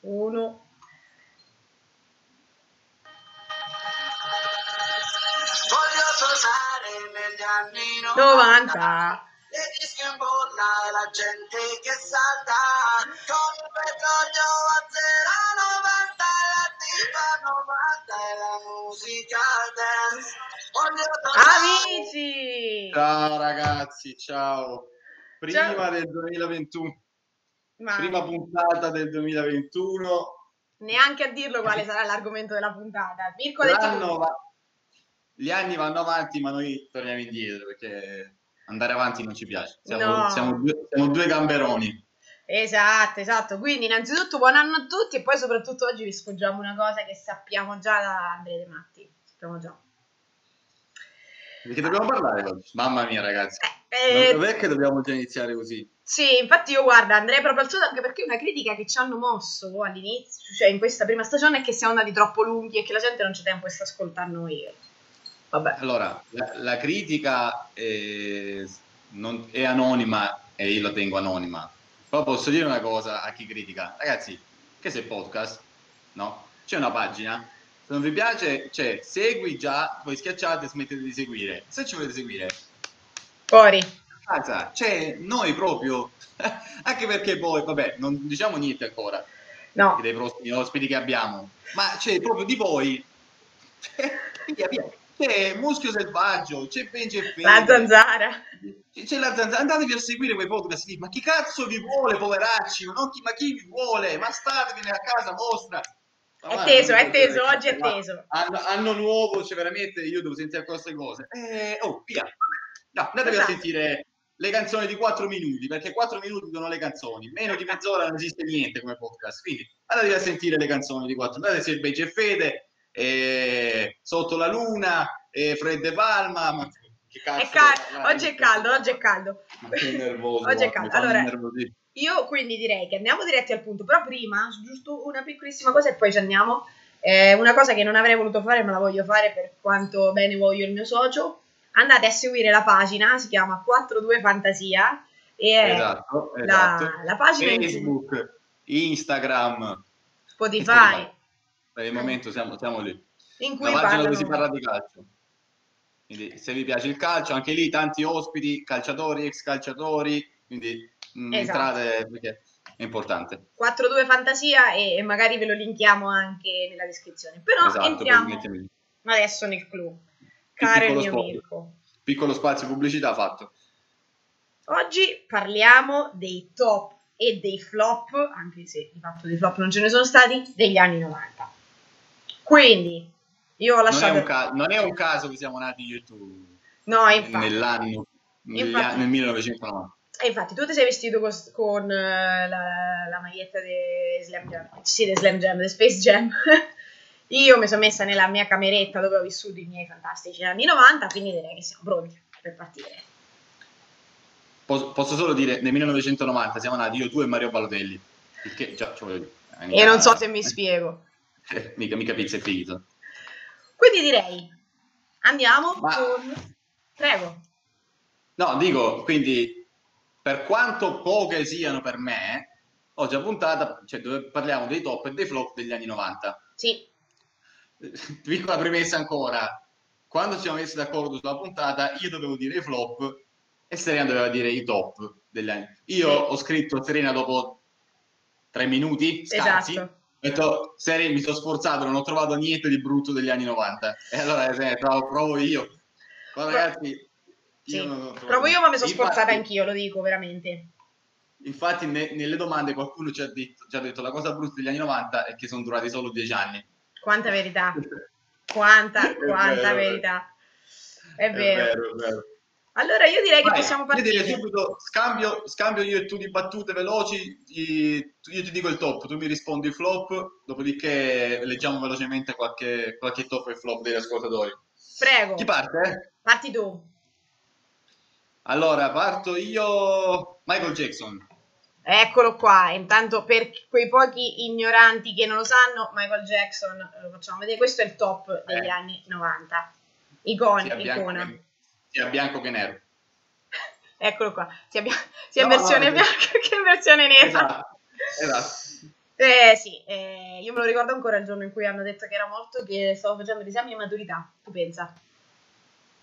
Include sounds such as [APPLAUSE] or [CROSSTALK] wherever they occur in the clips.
uno. Voglio tornare negli anni 90. Le dischi in bolla e la gente che salta come il petrolio a 0,90 e la tipa 90 e la musica dance. Amici! Ciao ragazzi, ciao. Prima Ciao. del 2021, Ma prima puntata del 2021. neanche a dirlo quale sarà l'argomento della puntata. Mirko va- Gli anni vanno avanti, ma noi torniamo indietro perché andare avanti non ci piace. Siamo, No. siamo due, siamo due gamberoni. Esatto, esatto. Quindi innanzitutto buon anno a tutti e poi soprattutto oggi vi sfuggiamo una cosa che sappiamo già da Andrea De Matti. Sappiamo già. Di che dobbiamo parlare oggi? Mamma mia, ragazzi. Eh, Dov'è che dobbiamo già iniziare così? Sì, infatti io guarda, andrei proprio al suo anche perché una critica che ci hanno mosso all'inizio, cioè in questa prima stagione, è che siamo andati troppo lunghi e che la gente non c'è tempo di ascoltando noi. Vabbè. Allora, la, la critica è, non- è anonima e io la tengo anonima. Però posso dire una cosa a chi critica. Ragazzi, che se podcast, no? C'è una pagina. Se non vi piace, c'è segui già, poi schiacciate e smettete di seguire. Se ci volete seguire, Fuori. casa, c'è noi proprio. [LAUGHS] Anche perché poi, vabbè, non diciamo niente ancora No. dei prossimi ospiti che abbiamo, ma c'è proprio di voi. [LAUGHS] Via, via. C'è Muschio Selvaggio, c'è Benji e Fede. La zanzara. C'è la zanzara, andatevi a seguire quei podcast lì. Ma chi cazzo vi vuole, poveracci? Chi- ma chi vi vuole? Ma statevene a casa vostra. Ma È teso, è so teso, oggi è teso. Anno, anno nuovo, cioè veramente io devo sentire queste cose. Eh, oh, via. No, andatevi Esatto. a sentire le canzoni di 4 minuti, perché 4 minuti sono le canzoni. Meno di mezz'ora non esiste niente come podcast. Quindi andatevi a sentire le canzoni di 4 Andate a sentire Benji e Fede, eh, Sotto la Luna, eh, Fred De Palma. Ma che cazzo È cal- parlare? oggi è caldo, oggi è caldo. Ma che nervoso. Oggi è caldo. Allora-. Io quindi direi che andiamo diretti al punto, però prima, giusto una piccolissima cosa e poi ci andiamo. Eh, una cosa che non avrei voluto fare, ma la voglio fare per quanto bene voglio il mio socio. Andate a seguire la pagina, si chiama 42 Fantasia e Esatto, la, esatto. la pagina in Facebook, Instagram. Spotify, Per il momento siamo, siamo lì. in cui La pagina dove si parla di calcio. Quindi se vi piace il calcio, anche lì tanti ospiti, calciatori, ex calciatori, quindi mm, Esatto. entrate perché è importante. 42 Fantasia e, e magari ve lo linkiamo anche nella descrizione. Però esatto, entriamo adesso nel clou. Caro piccolo mio spot. Mirko. Piccolo spazio pubblicità fatto. Oggi parliamo dei top e dei flop, anche se di fatto dei flop non ce ne sono stati, degli anni 90. Quindi, io ho Non è, lasciato... un ca- non è un caso che siamo nati io e tu no, infatti. nell'anno Infatti. nel 1990. E infatti, tu ti sei vestito cos- con eh, la, la maglietta di Slam Jam, sì, di Slam Jam, di Space Jam. [LAUGHS] Io mi sono messa nella mia cameretta dove ho vissuto i miei fantastici anni 90, quindi direi che siamo pronti per partire. Posso, posso solo dire, nel 1990 siamo nati io, tu e Mario Balotelli. Il che, già, cioè, mica- non so se mi spiego. [LAUGHS] eh, mica, mica pizza e finito. Quindi direi, andiamo Ma- con... Prego. No, dico, quindi, per quanto poche siano per me, oggi a puntata, cioè, dove parliamo dei top e dei flop degli anni 90. Sì, [LAUGHS] Piccola premessa ancora, quando ci siamo messi d'accordo sulla puntata, io dovevo dire i flop e Serena doveva dire i top degli anni. Io ho scritto Serena dopo tre minuti, scarsi. esatto. Ho detto, Serena, mi sono sforzato, non ho trovato niente di brutto degli anni 90. E allora eh, provo, provo io. Ma ragazzi, io Sì. Provo io, ma mi sono Infatti- sforzata anch'io, lo dico veramente. Infatti, ne- nelle domande qualcuno ci ha, detto, ci ha detto la cosa brutta degli anni 90 è che sono durati solo dieci anni. Quanta verità, [LAUGHS] quanta, quanta vero, verità. È È vero. vero, è vero. Allora io direi che Vai, possiamo io direi partire. subito, scambio, scambio io e tu di battute veloci, io ti dico il top, tu mi rispondi il flop, dopodiché leggiamo velocemente qualche, qualche top e flop degli ascoltatori. Prego, Chi parte? parti tu. Allora, parto io, Michael Jackson. Eccolo qua. Intanto per quei pochi ignoranti che non lo sanno, Michael Jackson, eh, lo facciamo vedere, questo è il top degli Eh. anni 90. Icon, sia bianco, icona. che, sia bianco che nero. [LAUGHS] Eccolo qua, sia, bia- sia in No, versione no, bianca che in versione nera. Esatto, esatto. Eh sì, eh, io me lo ricordo ancora il giorno in cui hanno detto che era morto, che stavo facendo l'esame di maturità, tu pensa?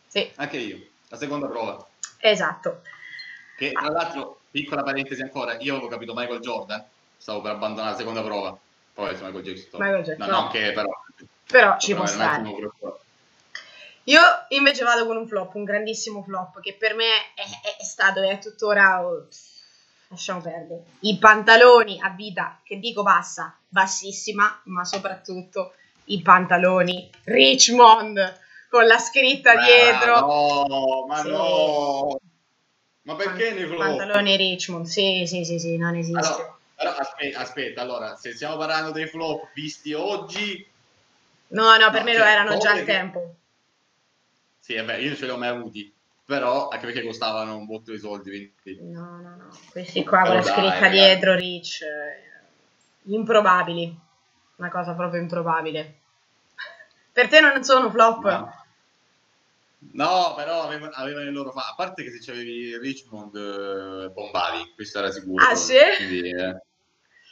Sì, Anche io, la seconda prova. esatto. Che tra l'altro, piccola parentesi ancora, io avevo capito Michael Jordan, stavo per abbandonare la seconda prova. Poi Michael Jackson. Michael Jackson, No, no. che però. Però ci però può stare. Io invece vado con un flop, un grandissimo flop, che per me è, è- stato e è tuttora... oh, lasciamo perdere. I pantaloni a vita, che dico bassa, bassissima, ma soprattutto i pantaloni Richmond, con la scritta Ma dietro. No, ma Sì. no. Ma perché nei flop? Pantaloni Richmond, sì, sì, sì, sì, non esiste. Allora, allora, aspetta, aspetta, allora, se stiamo parlando dei flop visti oggi, no, no, per no, me cioè, lo erano già al che- tempo. sì, vabbè, io non ce li ho mai avuti, però anche perché costavano un botto di soldi, quindi... No, no, no. Questi qua con la dai, scritta ragazzi. dietro, Rich. eh, Improbabili. Una cosa proprio improbabile. Per te non sono flop? No. No, però avevano, avevano il loro fa. A parte che se c'avevi Richmond eh, bombavi, questo era sicuro. Ah, sì? Quindi, eh,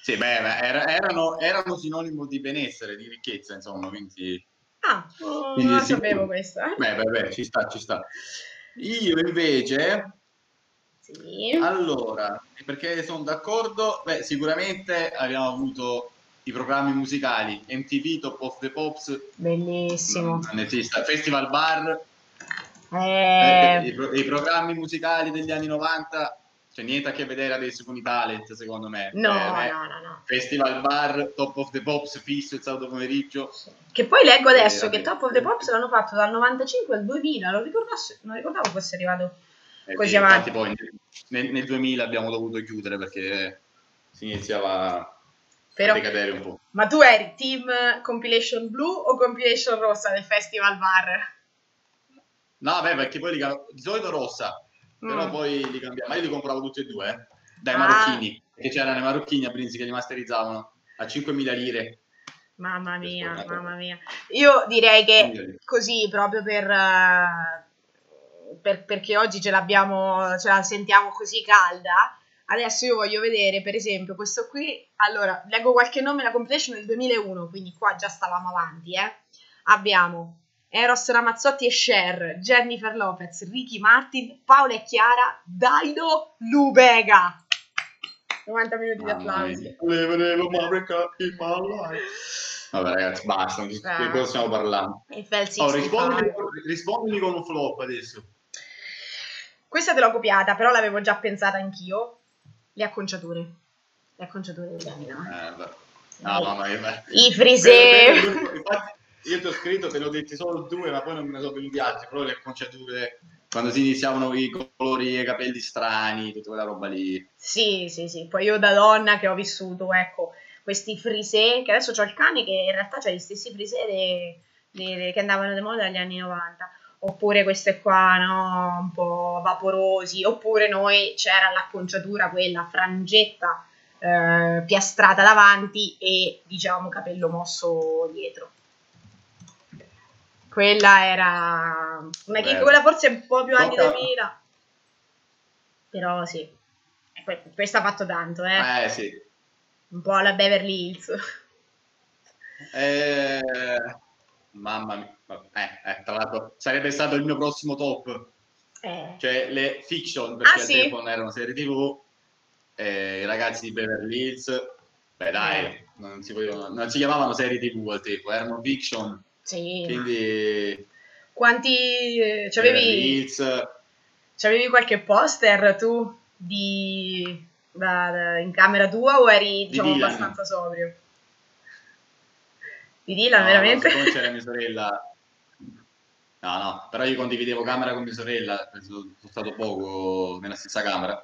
sì, beh, era- erano, erano sinonimo di benessere, di ricchezza, insomma, quindi... Ah, oh, Quindi non è sapevo questa. Beh, beh, beh, ci sta, ci sta. Io invece, Sì. allora, perché sono d'accordo, beh, sicuramente abbiamo avuto i programmi musicali MTV, Top of the Pops, Bellissimo. esiste, Festival Bar, Eh, Eh, i, pro- i programmi musicali degli anni 90 c'è niente a che vedere adesso con i talent secondo me no, Eh, no, no, no. Festival Bar, Top of the Pops fisso il sabato pomeriggio Che poi leggo adesso Eh, che. Top of the Pops l'hanno fatto dal 95 al 2000. Non, ricordavo fosse arrivato. Eh, Così sì, avanti. poi nel, nel 2000 abbiamo dovuto chiudere perché si iniziava a Però, decadere un po' ma tu eri team compilation blu o compilation rossa del Festival Bar? No vabbè perché poi li cam- di solito rossa però Mm. poi li cambiamo ma io li compravo tutti e due eh, dai Ah. marocchini perché c'erano i marocchini a Brindisi che li masterizzavano a 5.000 lire Mamma mia, mamma mia. Io direi che 5.000 lire. così, proprio per, eh, per- perché oggi ce l'abbiamo, ce la sentiamo così calda. Adesso io voglio vedere, per esempio, questo qui. Allora, leggo qualche nome, la compilation del 2001, quindi qua già stavamo avanti, eh. Abbiamo Eros Ramazzotti e Cher, Jennifer Lopez, Ricky Martin, Paola e Chiara, Daido Lubega. 90 minuti di applausi. Vabbè ragazzi, basta, di Ah. cosa stiamo parlando? Oh, 65. rispondimi, rispondimi con un flop adesso. Questa te l'ho copiata, però l'avevo già pensata anch'io. Le acconciature. Le acconciature anni 90. Eh. No, mamma mia. I. Infatti, io ti ho scritto, te ne ho detti solo due, ma poi non me ne sono venuti altri. Però le acconciature, quando si iniziavano i colori e i capelli strani, tutta quella roba lì. Sì, sì, sì. Poi io da donna che ho vissuto, ecco, questi frisè, che adesso c'ho il cane che in realtà c'ha gli stessi frisè che andavano di moda negli anni 90. Oppure queste qua, no, un po' vaporosi. Oppure noi c'era l'acconciatura, quella frangetta eh, piastrata davanti e, diciamo, capello mosso dietro. Quella era una chicca, Bello. quella forse è un po' più anni Tocca- 2000. Però sì, que- questo ha fatto tanto, eh. Eh sì. Un po' alla Beverly Hills. Eh, mamma mia. Eh, eh, tra l'altro sarebbe stato il mio prossimo top. Eh, Cioè le fiction, perché Ah, al sì? tempo non erano serie tv, eh, i ragazzi di Beverly Hills, beh dai, Eh. non, si potevano- non si chiamavano serie tv al tempo, erano fiction, sì. quindi Quanti... eh, C'avevi, qualche poster tu di... da- da- in camera tua o eri, diciamo, Dylan. abbastanza sobrio? Di Dylan, no, veramente? no, c'era mia [LAUGHS] sorella, no no, però io condividevo camera con mia sorella, sono sono stato poco nella stessa camera,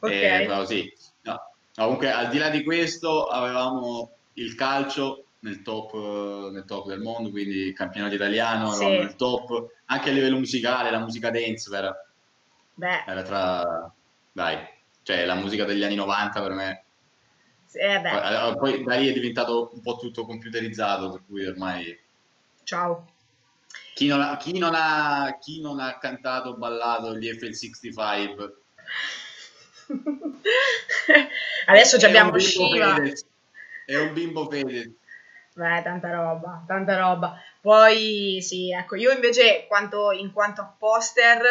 Ok. E, però sì, no. No, comunque al di là di questo avevamo il calcio nel top, eh, nel top del mondo, quindi campionato italiano Sì. nel top, anche a livello musicale, la musica dance era, era tra, dai, cioè la musica degli anni 90 per me, eh, poi, poi da lì è diventato un po' tutto computerizzato, per cui ormai ciao. chi non ha, chi non ha, chi non ha cantato o ballato gli FL65 [LAUGHS] Adesso ci abbiamo Shiva. è un bimbo Fedez. Beh, tanta roba, tanta roba. Poi sì, ecco, io invece quanto, in quanto a poster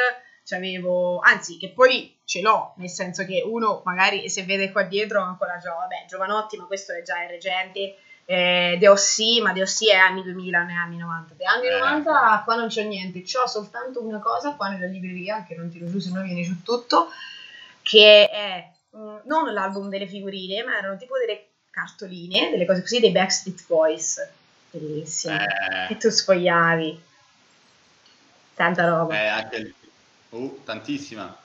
c'avevo, anzi che poi ce l'ho, nel senso che uno magari se vede qua dietro ancora già, vabbè, Giovanotti, ma questo è già è recente, eh, The O.C., ma The O.C. è anni 2000, non è anni 90. The anni Eh. 90 qua non c'ho niente, c'ho soltanto una cosa qua nella libreria, che non tiro giù se no viene giù tutto, che è mm, non l'album delle figurine, ma erano tipo delle cartoline, delle cose così, dei Backstreet Boys. Bellissimo. Eh, E tu sfogliavi. Tanta roba. eh, anche il- uh, tantissima.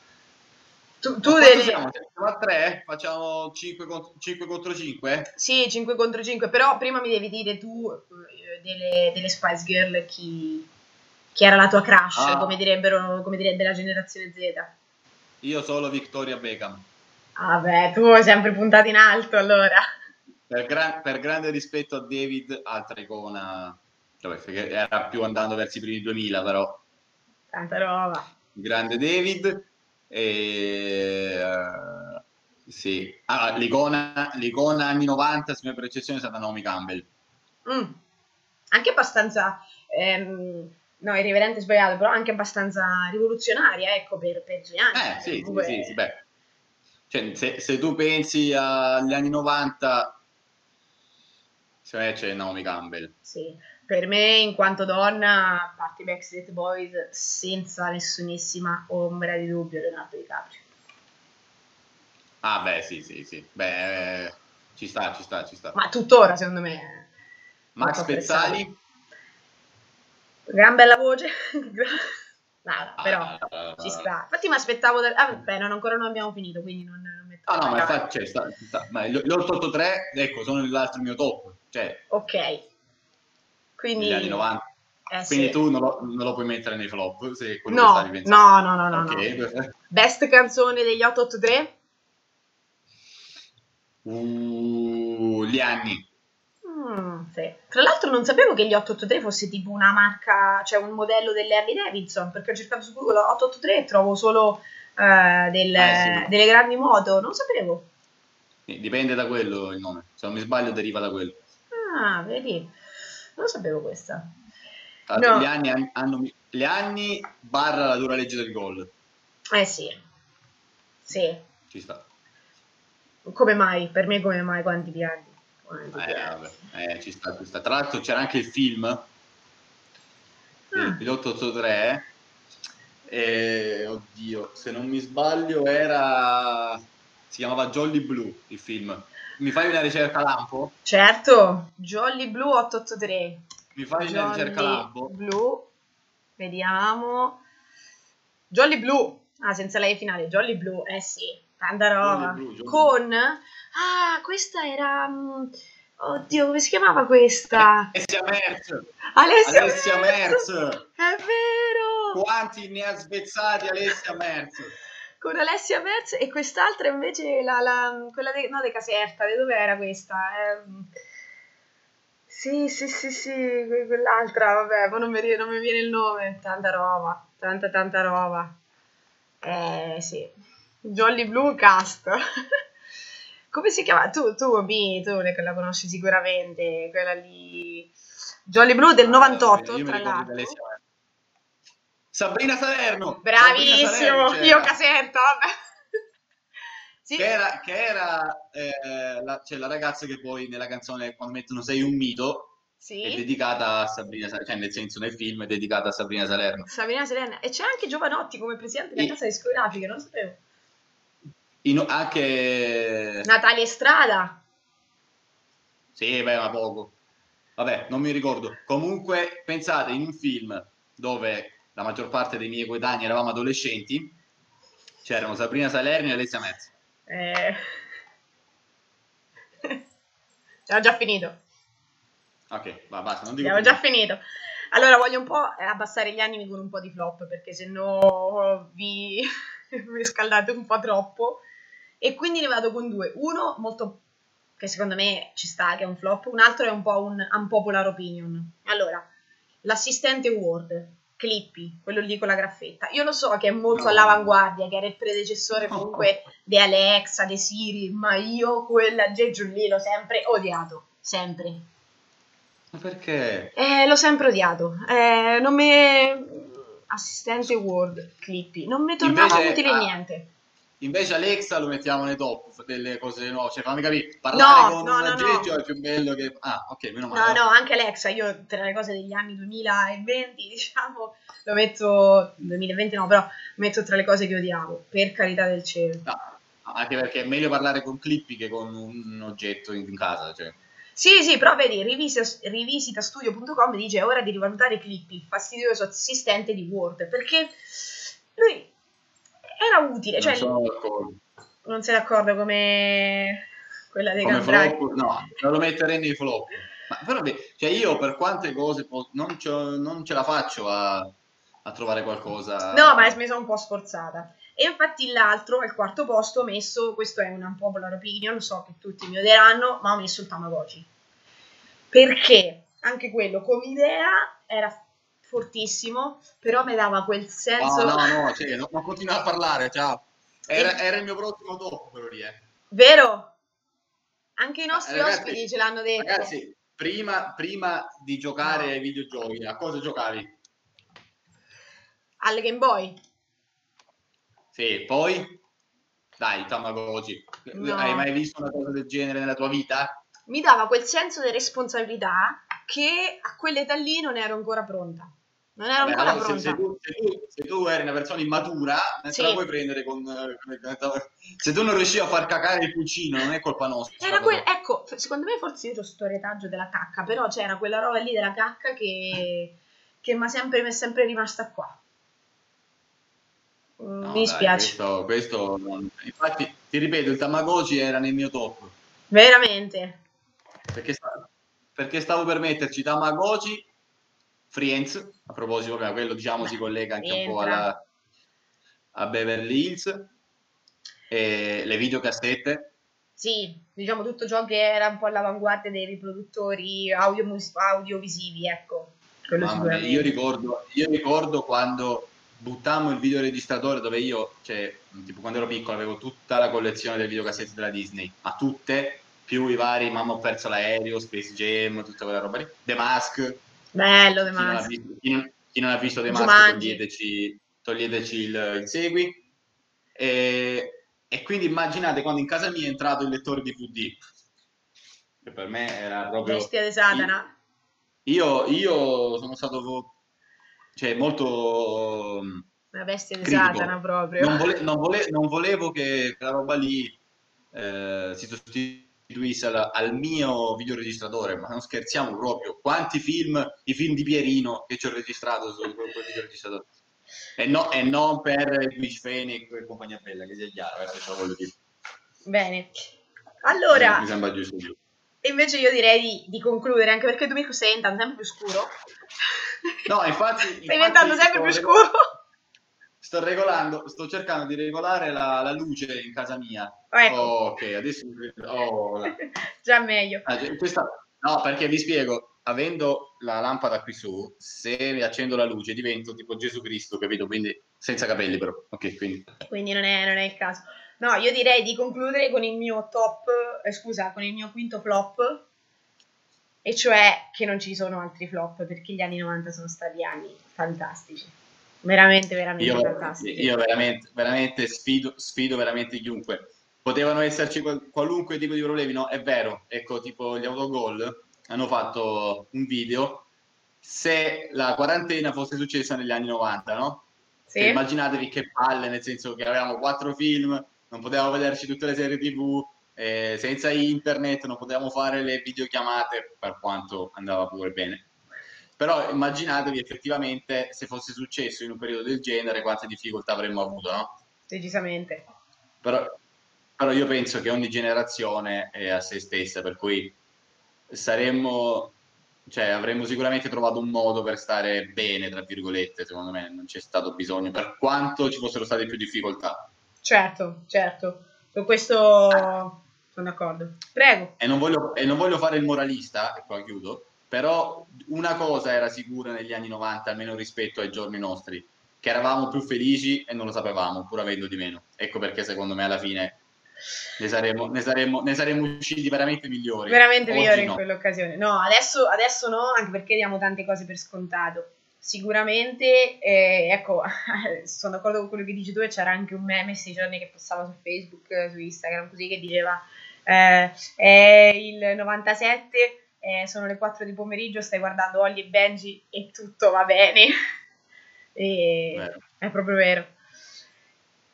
tu tu delle... siamo? Siamo a 3? Facciamo 5 contro, 5? Sì, 5 contro 5, però prima mi devi dire tu eh, delle, delle Spice Girl chi, chi era la tua crush, Ah. come, direbbero, come direbbe la generazione Z. Io solo Victoria Beckham. Vabbè, tu hai sempre puntato in alto allora. Per, gran- per grande rispetto a David, altra icona, era più andando verso i primi 2000, però Tanta roba. grande David. E, eh, sì, Ah, l'icona, l'icona anni 90, se mia percezione, è stata Naomi Campbell. Mm. Anche abbastanza, ehm, no, irriverente sbagliato, però anche abbastanza rivoluzionaria, ecco, per, per Gianni. Eh, sì, sì, Comunque- sì, sì, beh. Cioè, se, se tu pensi agli anni 90, me c'è Naomi Campbell. Sì, per me in quanto donna, a parte Backstreet Boys, senza nessunissima ombra di dubbio Leonardo DiCaprio. Ah, beh, sì, sì, sì. Beh, eh, ci sta, ci sta, ci sta. Ma tuttora, secondo me, Max Pezzali? gran bella voce. [LAUGHS] no, però Ah, ci sta. Infatti mi aspettavo... da- Ah, vabbè, non, ancora non abbiamo finito, quindi non, non metto... Ah, no, ma infatti, cioè, sta, sta- ma gli gli 883, ecco, sono nell'altro mio top, cioè, Ok. Quindi... negli anni 90. eh, Quindi sì. tu non lo, non lo puoi mettere nei flop, se che No, stavi pensando. no, no, no, no, Ok, [LAUGHS] no. Best canzone degli 883? Uh, gli anni. Mm, sì. Tra l'altro non sapevo che gli 883 fosse tipo una marca, cioè un modello delle Harley Davidson, perché ho cercato su Google 883 e trovo solo eh, del- Eh, sì. delle grandi moto, non sapevo. Dipende da quello il nome, se non mi sbaglio deriva da quello. Ah, vedi, non sapevo questa. No. Gli anni han- hanno, gli anni barra la dura legge del gol, Eh sì, sì, ci sta. come mai? Per me come mai? Quanti piani? Quanti Eh, piani? vabbè, eh, ci sta, ci sta. Tra l'altro c'era anche il film, Ah. il 883, e oddio, se non mi sbaglio era... si chiamava Jolly Blue il film. Mi fai una ricerca lampo? Certo, Jolly Blue 883. Mi fai una ricerca Jolly lampo? Blue, vediamo. Jolly Blue, ah, senza lei finale, Jolly Blue, eh sì, tanta roba. Jolly Blue, Jolly Con, ah, questa era, mm, oddio, come si chiamava questa? Alessia Merz! Alessia, Alessia Merz! È vero! Quanti ne ha svezzati Alessia Merz? Con Alessia Merz e quest'altra invece, la, la- quella de, no, de Caserta, di dove era questa? Ehm, sì, sì, sì, sì, que- quell'altra, vabbè, ma non mi, non mi viene il nome, tanta roba, tanta, tanta roba. Eh, sì, Jolly Blue Cast. [LAUGHS] Come si chiama? Tu, tu, B, tu la conosci sicuramente, quella lì... Jolly Blue del 98, Io mi tra l'altro. Sabrina Salerno! Bravissimo, Salerno io vabbè. [LAUGHS] Sì. Che era, che era eh, la, cioè, la ragazza che poi nella canzone, quando mettono Sei un mito, Sì. è dedicata a Sabrina Salerno, cioè nel senso nel film è dedicata a Sabrina Salerno. Sabrina Serena. E c'è anche Giovanotti come presidente della Sì. casa discografica, non sapevo. In- anche... Natalia Estrada. Sì, beh, ma poco. Vabbè, non mi ricordo. Comunque, pensate, in un film dove la maggior parte dei miei coetanei eravamo adolescenti, c'erano Sabrina Salerno e Alessia Metz. Eh... [LAUGHS] Abbiamo già finito. Ok, va, basta, non dico più già finito. Allora, voglio un po' abbassare gli animi con un po' di flop, perché se no vi... [LAUGHS] vi scaldate un po' troppo. E quindi ne vado con due. Uno molto che secondo me ci sta, che è un flop. Un altro è un po' un unpopular opinion. Allora, l'assistente Word. Clippy, quello lì con la graffetta. Io lo so che è molto No. all'avanguardia, che era il predecessore [LAUGHS] comunque di Alexa, di Siri, ma io quell'aggeggio lì l'ho sempre odiato, sempre. Ma perché? Eh, l'ho sempre odiato. Eh, non mi... Assistente Word, Clippy, non mi tornava Invece, utile ah, niente. Invece Alexa lo mettiamo nei top delle cose nuove, cioè fammi capire, parlare No, con no, un no, aggeggio no. è più bello che... Ah, ok, meno No, male. no, anche Alexa, io tra le cose degli anni 2020, [LAUGHS] diciamo, lo metto, 2020 no, però metto tra le cose che odiavo, per carità del cielo. No, anche perché è meglio parlare con Clippy che con un oggetto in, in casa, cioè. Sì, sì, però vedi, rivisita, rivisitastudio.com dice è ora di rivalutare Clippy, il fastidioso assistente di Word, perché lui era utile, cioè non sono d'accordo. non sei d'accordo come quella dei flop, no, non lo metterei nei flop. Ma però, cioè io per quante cose po- non, ce- non ce la faccio a, a trovare qualcosa. No, ma mi sono un po' sforzata. E infatti l'altro, al quarto posto, ho messo, questo è una popular opinion, so che tutti mi odieranno, ma ho messo il Tamagotchi. Perché anche quello come idea era fortissimo, però mi dava quel No, senso... no, no, cioè, non, non continua a parlare, ciao. Era, era il mio prossimo dopo quello lì, eh. Vero? Anche i nostri Eh, ragazzi, ospiti ce l'hanno detto. Ragazzi, prima, prima di giocare No. ai videogiochi, a cosa giocavi? Al Game Boy. Sì, poi? Dai, Tamagotchi. No. Hai mai visto una cosa del genere nella tua vita? Mi dava quel senso di responsabilità che a quell'età lì non ero ancora pronta. Non ero Beh, ancora allora, se, pronta. se tu, se, tu, se tu eri una persona immatura, non Sì. te la puoi prendere con... Se tu non riuscivi a far cacare il pulcino, non è colpa nostra. Quel, ecco, secondo me forse io ho sto retaggio della cacca, però c'era quella roba lì della cacca che, che mi è sempre, rimasta qua. No, mi dispiace, questo, questo Infatti, ti ripeto, il Tamagotchi era nel mio top. veramente. Perché, perché stavo per metterci Tamagotchi, Friends, a proposito, vabbè, quello diciamo si collega anche un po' Entra. alla, a Beverly Hills, e le videocassette, Sì, diciamo tutto ciò che era un po' all'avanguardia dei riproduttori audio, audiovisivi, ecco. Mamma io ricordo, io ricordo quando buttammo il videoregistratore dove io, cioè, tipo quando ero piccolo avevo tutta la collezione delle videocassette della Disney, ma tutte, più i vari Mamma ho perso l'aereo, Space Jam, tutta quella roba lì, The Mask, Bello, The chi non, ha Mask. visto, chi non- chi non ha visto The Mask toglieteci, toglieteci il, il segui. E, e quindi immaginate quando in casa mia è entrato il lettore DVD, che per me era proprio... Bestia di Satana. Io, io sono stato cioè, molto... Una bestia di critico. Satana proprio. Non, vole- non vole- non volevo che quella roba lì eh, si sostituisse al, al mio videoregistratore, ma non scherziamo proprio. Quanti film, i film di Pierino che ci ho registrato su quel quel videoregistratore? E, no- e non per Luigi Fenic e compagnia bella, che sia chiaro, eh, lo voglio dire. Bene. Allora, Mi sembra giusto invece io direi di, di concludere, anche perché tu mi stai diventando sempre più scuro. No, infatti... Stai diventando sempre più scuro. Sto regolando, sto cercando di regolare la, la luce in casa mia. Ecco, Oh, ok, adesso... Oh, la- [LAUGHS] già meglio. Ah, questa- No, perché vi spiego, avendo la lampada qui su, se mi accendo la luce divento tipo Gesù Cristo, capito? Quindi senza capelli però. Ok, quindi... Quindi non è, non è il caso. No, io direi di concludere con il mio top, eh, scusa, con il mio quinto flop, e cioè che non ci sono altri flop, perché gli anni 90 sono stati anni fantastici. Veramente, veramente Io, fantastici. io veramente, veramente sfido, sfido veramente chiunque. Potevano esserci qual- qualunque tipo di problemi, no? È vero, ecco, tipo gli autogol hanno fatto un video se la quarantena fosse successa negli anni 90, no? Sì? Cioè, immaginatevi che palle, nel senso che avevamo quattro film, non potevamo vederci tutte le serie tv, eh, senza internet, non potevamo fare le videochiamate, per quanto andava pure bene. Però immaginatevi effettivamente se fosse successo in un periodo del genere quante difficoltà avremmo avuto, no? Decisamente. Però, però io penso che ogni generazione è a se stessa, per cui saremmo, cioè avremmo sicuramente trovato un modo per stare bene, tra virgolette, secondo me non c'è stato bisogno, per quanto ci fossero state più difficoltà. Certo, certo. Su questo sono d'accordo. Prego. E non voglio, e non voglio fare il moralista, e qua chiudo, Però una cosa era sicura negli anni 90, almeno rispetto ai giorni nostri, che eravamo più felici e non lo sapevamo, pur avendo di meno. Ecco perché secondo me alla fine ne saremmo, ne saremmo, ne saremmo usciti veramente migliori. Veramente Oggi migliori in no. quell'occasione. No, adesso, adesso no, anche perché diamo tante cose per scontato. Sicuramente, eh, ecco, [LAUGHS] sono d'accordo con quello che dici tu e c'era anche un meme questi giorni che passava su Facebook, eh, su Instagram, così, che diceva eh, è il 97, eh, sono le 4 di pomeriggio, stai guardando Ollie e Benji e tutto va bene. [LAUGHS] e è proprio vero.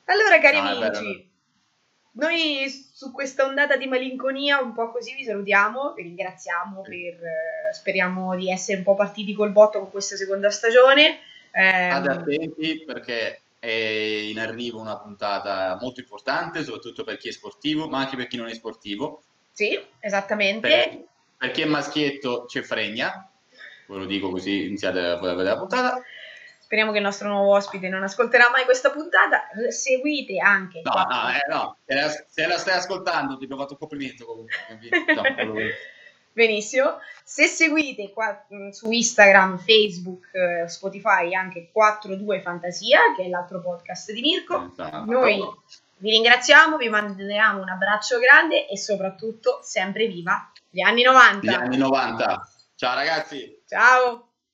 Allora, cari vero, amici, noi su questa ondata di malinconia un po' così vi salutiamo, vi ringraziamo per, eh, speriamo di essere un po' partiti col botto con questa seconda stagione. Ehm, State attenti perché è in arrivo una puntata molto importante, soprattutto per chi è sportivo, ma anche per chi non è sportivo. sì, esattamente. Per, per chi è maschietto c'è fregna, ve lo dico così iniziate a vedere la puntata. Speriamo che il nostro nuovo ospite non ascolterà mai questa puntata. Seguite anche. No, no, eh, no, se la, se la stai ascoltando ti abbiamo fatto un complimento comunque. No, [LAUGHS] Benissimo. Se seguite qua mh, su Instagram, Facebook, eh, Spotify anche 42 Fantasia, che è l'altro podcast di Mirko, Esatto. noi vi ringraziamo, vi mandiamo un abbraccio grande e soprattutto sempre viva gli anni 90. Gli anni 90. Ciao ragazzi! Ciao!